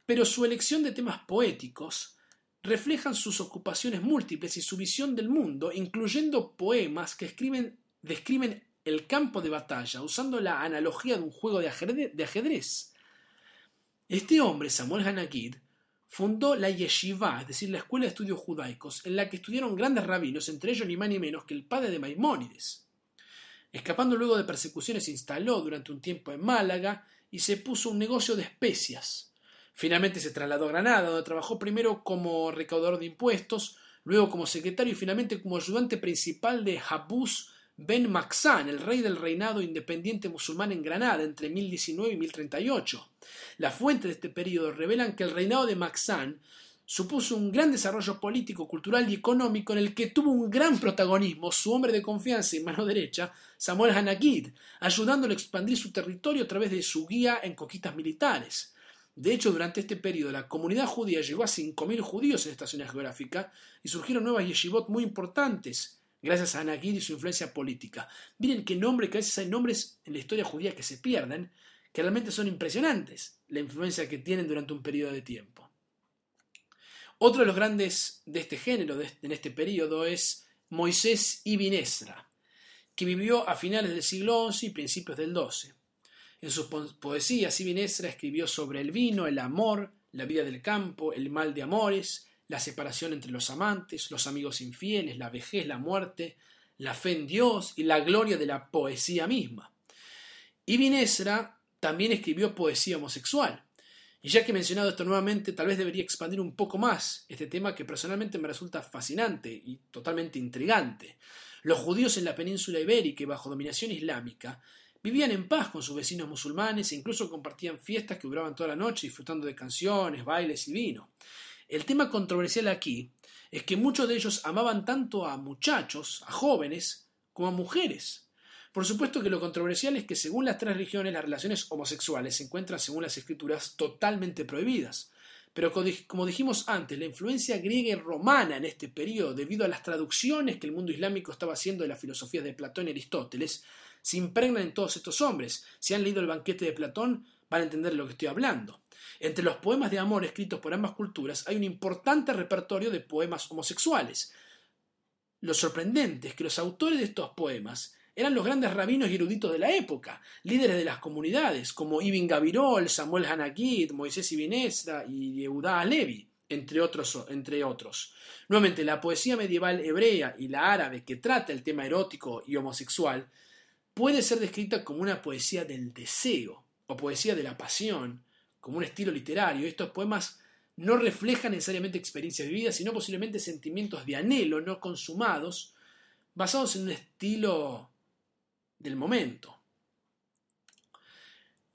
A: Pero su elección de temas poéticos reflejan sus ocupaciones múltiples y su visión del mundo, incluyendo poemas que describen el campo de batalla usando la analogía de un juego de ajedrez. Este hombre, Samuel Hanakid, fundó la Yeshiva, es decir, la Escuela de Estudios Judaicos, en la que estudiaron grandes rabinos, entre ellos ni más ni menos que el padre de Maimónides. Escapando luego de persecuciones, se instaló durante un tiempo en Málaga y se puso un negocio de especias. Finalmente se trasladó a Granada, donde trabajó primero como recaudador de impuestos, luego como secretario y finalmente como ayudante principal de Habuz Ben Maxan, el rey del reinado independiente musulmán en Granada entre 1019 y 1038. Las fuentes de este periodo revelan que el reinado de Maxan supuso un gran desarrollo político, cultural y económico en el que tuvo un gran protagonismo su hombre de confianza y mano derecha, Samuel Hanagid, ayudándole a expandir su territorio a través de su guía en conquistas militares. De hecho, durante este periodo la comunidad judía llegó a 5.000 judíos en esta zona geográfica y surgieron nuevas yeshivot muy importantes, gracias a Anagid y su influencia política. Miren qué nombre, que a veces hay nombres en la historia judía que se pierden, que realmente son impresionantes, la influencia que tienen durante un periodo de tiempo. Otro de los grandes de este género, en este periodo, es Moisés Ibn Esra, que vivió a finales del siglo XI y principios del XII. En sus poesías, Ibn Esra escribió sobre el vino, el amor, la vida del campo, el mal de amores, la separación entre los amantes, los amigos infieles, la vejez, la muerte, la fe en Dios y la gloria de la poesía misma. Ibn Esra también escribió poesía homosexual. Y ya que he mencionado esto nuevamente, tal vez debería expandir un poco más este tema que personalmente me resulta fascinante y totalmente intrigante. Los judíos en la península ibérica y bajo dominación islámica vivían en paz con sus vecinos musulmanes e incluso compartían fiestas que duraban toda la noche disfrutando de canciones, bailes y vino. El tema controversial aquí es que muchos de ellos amaban tanto a muchachos, a jóvenes, como a mujeres. Por supuesto que lo controversial es que según las tres religiones las relaciones homosexuales se encuentran según las escrituras totalmente prohibidas. Pero como dijimos antes, la influencia griega y romana en este periodo, debido a las traducciones que el mundo islámico estaba haciendo de las filosofías de Platón y Aristóteles, se impregnan en todos estos hombres. Si han leído el banquete de Platón, van a entender de lo que estoy hablando. Entre los poemas de amor escritos por ambas culturas hay un importante repertorio de poemas homosexuales. Lo sorprendente es que los autores de estos poemas eran los grandes rabinos y eruditos de la época, líderes de las comunidades, como Ibn Gabirol, Samuel Hanakid, Moisés Ibn Esra y Yehudá Alevi, entre otros, entre otros. Nuevamente, la poesía medieval hebrea y la árabe que trata el tema erótico y homosexual puede ser descrita como una poesía del deseo o poesía de la pasión, como un estilo literario. Estos poemas no refleja necesariamente experiencias vividas, sino posiblemente sentimientos de anhelo no consumados, basados en un estilo del momento.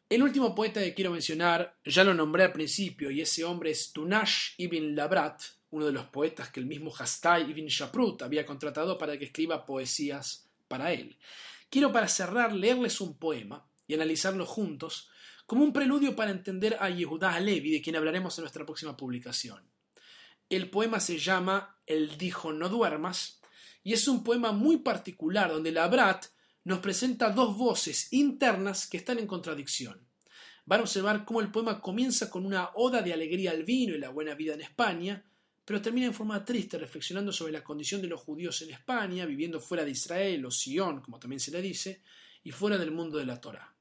A: El último poeta que quiero mencionar, ya lo nombré al principio, y ese hombre es Tunash ibn Labrat, uno de los poetas que el mismo Hastai ibn Shaprut había contratado para que escriba poesías para él. Quiero para cerrar leerles un poema y analizarlo juntos como un preludio para entender a Yehudah Alevi, de quien hablaremos en nuestra próxima publicación. El poema se llama El dijo no duermas y es un poema muy particular donde Labrat nos presenta dos voces internas que están en contradicción. Van a observar cómo el poema comienza con una oda de alegría al vino y la buena vida en España, pero termina en forma triste reflexionando sobre la condición de los judíos en España, viviendo fuera de Israel o Sion, como también se le dice, y fuera del mundo de la Torá.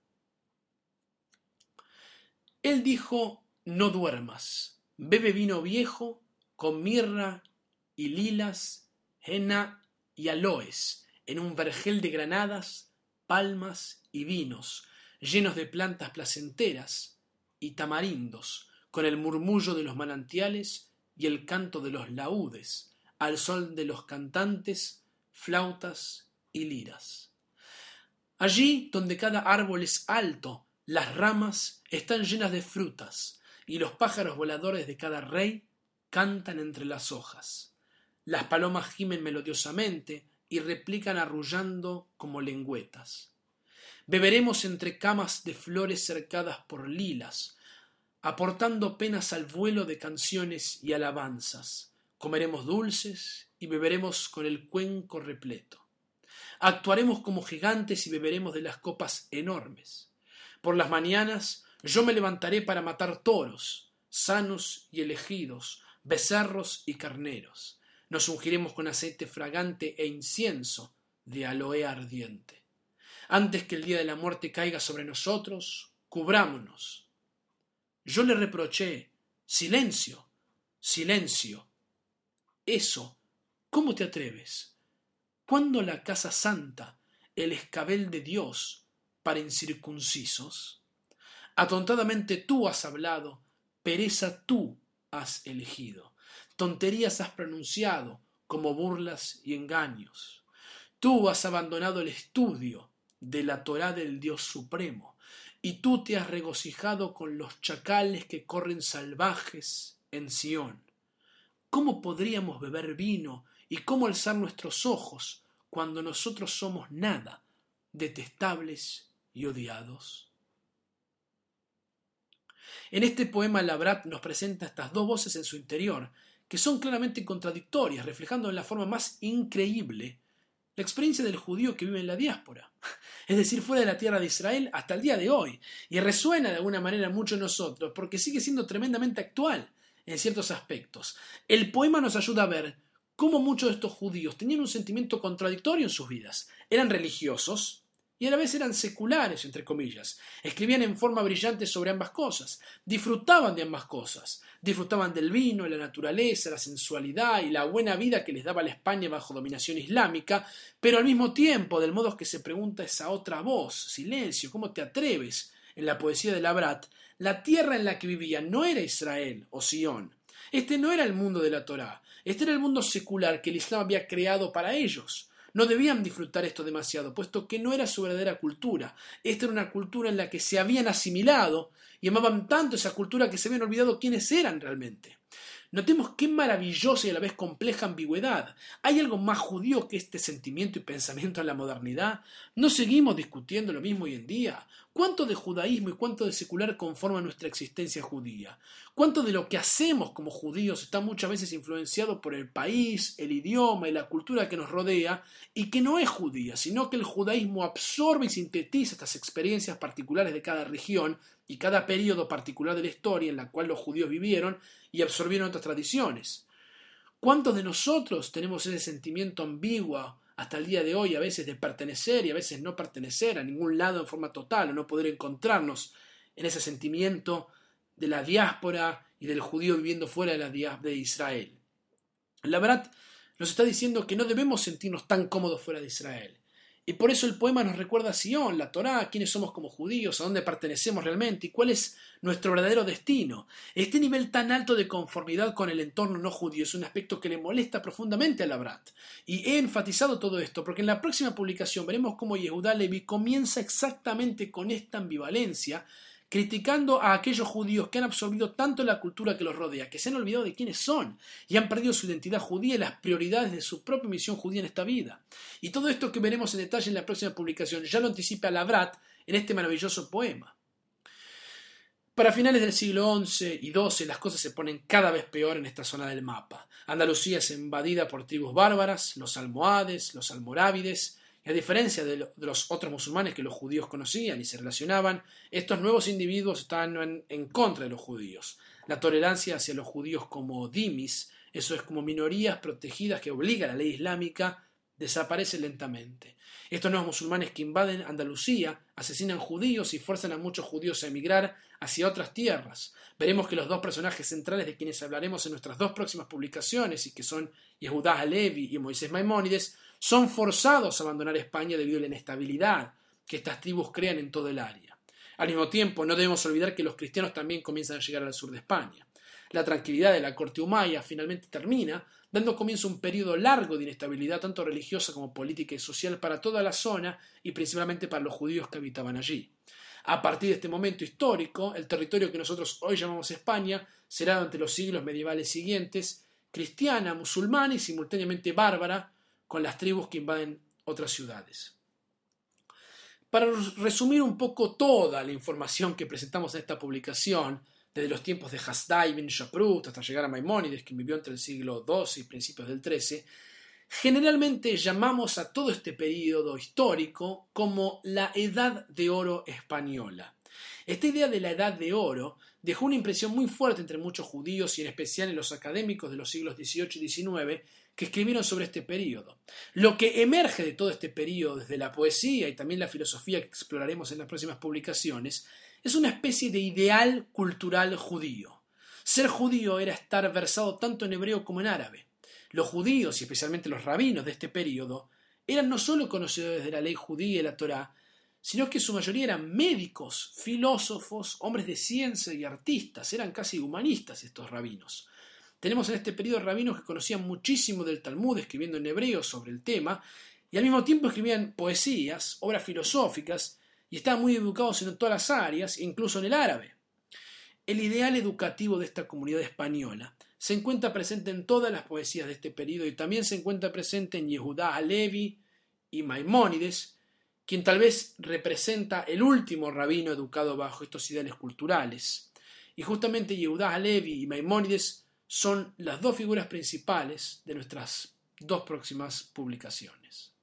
A: Él dijo, no duermas, bebe vino viejo con mirra y lilas, henna y aloes, en un vergel de granadas, palmas y vinos, llenos de plantas placenteras y tamarindos, con el murmullo de los manantiales y el canto de los laúdes, al sol de los cantantes, flautas y liras. Allí donde cada árbol es alto, las ramas están llenas de frutas, y los pájaros voladores de cada rey cantan entre las hojas. Las palomas gimen melodiosamente, y replican arrullando como lengüetas. Beberemos entre camas de flores cercadas por lilas, aportando penas al vuelo de canciones y alabanzas. Comeremos dulces y beberemos con el cuenco repleto. Actuaremos como gigantes y beberemos de las copas enormes. Por las mañanas yo me levantaré para matar toros, sanos y elegidos, becerros y carneros. Nos ungiremos con aceite fragante e incienso de aloe ardiente. Antes que el día de la muerte caiga sobre nosotros, cubrámonos. Yo le reproché, silencio, silencio. Eso, ¿cómo te atreves? ¿Cuándo la casa santa, el escabel de Dios, para incircuncisos? Atontadamente tú has hablado, pereza tú has elegido. Tonterías has pronunciado como burlas y engaños. Tú has abandonado el estudio de la Torá del Dios Supremo, y tú te has regocijado con los chacales que corren salvajes en Sión. ¿Cómo podríamos beber vino y cómo alzar nuestros ojos cuando nosotros somos nada, detestables y odiados? En este poema Labrat nos presenta estas dos voces en su interior, que son claramente contradictorias, reflejando en la forma más increíble la experiencia del judío que vive en la diáspora, es decir, fuera de la tierra de Israel hasta el día de hoy, y resuena de alguna manera mucho en nosotros, porque sigue siendo tremendamente actual en ciertos aspectos. El poema nos ayuda a ver cómo muchos de estos judíos tenían un sentimiento contradictorio en sus vidas. Eran religiosos, y a la vez eran seculares, entre comillas. Escribían en forma brillante sobre ambas cosas, disfrutaban de ambas cosas, disfrutaban del vino, la naturaleza, la sensualidad y la buena vida que les daba la España bajo dominación islámica, pero al mismo tiempo, del modo que se pregunta esa otra voz, silencio, ¿cómo te atreves? En la poesía de Labrat, la tierra en la que vivían no era Israel o Sion. Este no era el mundo de la Torá, este era el mundo secular que el Islam había creado para ellos. No debían disfrutar esto demasiado, puesto que no era su verdadera cultura. Esta era una cultura en la que se habían asimilado y amaban tanto esa cultura que se habían olvidado quiénes eran realmente. Notemos qué maravillosa y a la vez compleja ambigüedad. ¿Hay algo más judío que este sentimiento y pensamiento en la modernidad? ¿No seguimos discutiendo lo mismo hoy en día? ¿Cuánto de judaísmo y cuánto de secular conforma nuestra existencia judía? ¿Cuánto de lo que hacemos como judíos está muchas veces influenciado por el país, el idioma y la cultura que nos rodea y que no es judía, sino que el judaísmo absorbe y sintetiza estas experiencias particulares de cada región y cada periodo particular de la historia en la cual los judíos vivieron y absorbieron otras tradiciones. ¿Cuántos de nosotros tenemos ese sentimiento ambiguo hasta el día de hoy, a veces de pertenecer y a veces no pertenecer a ningún lado en forma total, o no poder encontrarnos en ese sentimiento de la diáspora y del judío viviendo fuera de, la de Israel? La verdad nos está diciendo que no debemos sentirnos tan cómodos fuera de Israel Y por eso el poema nos recuerda a Sion, la Torá, quiénes somos como judíos, a dónde pertenecemos realmente y cuál es nuestro verdadero destino. Este nivel tan alto de conformidad con el entorno no judío es un aspecto que le molesta profundamente a Labrat. Y he enfatizado todo esto porque en la próxima publicación veremos cómo Yehudá Levi comienza exactamente con esta ambivalencia criticando a aquellos judíos que han absorbido tanto la cultura que los rodea, que se han olvidado de quiénes son y han perdido su identidad judía y las prioridades de su propia misión judía en esta vida. Y todo esto que veremos en detalle en la próxima publicación ya lo anticipa Labrat en este maravilloso poema. Para finales del siglo XI y XII las cosas se ponen cada vez peor en esta zona del mapa. Andalucía es invadida por tribus bárbaras, los almohades, los almorávides, a diferencia de, los otros musulmanes que los judíos conocían y se relacionaban, estos nuevos individuos estaban en, contra de los judíos. La tolerancia hacia los judíos como dimis, eso es como minorías protegidas que obliga a la ley islámica, desaparece lentamente. Estos nuevos musulmanes que invaden Andalucía asesinan judíos y fuerzan a muchos judíos a emigrar hacia otras tierras. Veremos que los dos personajes centrales de quienes hablaremos en nuestras dos próximas publicaciones y que son Yehudá Alevi y Moisés Maimónides son forzados a abandonar España debido a la inestabilidad que estas tribus crean en todo el área. Al mismo tiempo, no debemos olvidar que los cristianos también comienzan a llegar al sur de España. La tranquilidad de la corte humaya finalmente termina, dando comienzo a un periodo largo de inestabilidad tanto religiosa como política y social para toda la zona y principalmente para los judíos que habitaban allí. A partir de este momento histórico, el territorio que nosotros hoy llamamos España será durante los siglos medievales siguientes cristiana, musulmana y simultáneamente bárbara, con las tribus que invaden otras ciudades. Para resumir un poco toda la información que presentamos en esta publicación, desde los tiempos de Hasdai bin Shaprut hasta llegar a Maimónides, que vivió entre el siglo XII y principios del XIII, generalmente llamamos a todo este periodo histórico como la Edad de Oro española. Esta idea de la Edad de Oro dejó una impresión muy fuerte entre muchos judíos y en especial en los académicos de los siglos XVIII y XIX que escribieron sobre este periodo. Lo que emerge de todo este periodo desde la poesía y también la filosofía que exploraremos en las próximas publicaciones es una especie de ideal cultural judío. Ser judío era estar versado tanto en hebreo como en árabe. Los judíos, y especialmente los rabinos de este periodo, eran no solo conocedores de la ley judía y la Torá, sino que su mayoría eran médicos, filósofos, hombres de ciencia y artistas, eran casi humanistas estos rabinos. Tenemos en este periodo rabinos que conocían muchísimo del Talmud, escribiendo en hebreo sobre el tema, y al mismo tiempo escribían poesías, obras filosóficas, y estaban muy educados en todas las áreas, incluso en el árabe. El ideal educativo de esta comunidad española se encuentra presente en todas las poesías de este periodo y también se encuentra presente en Yehudá Alevi y Maimónides, quien tal vez representa el último rabino educado bajo estos ideales culturales. Y justamente Yehudá Alevi y Maimónides son las dos figuras principales de nuestras dos próximas publicaciones.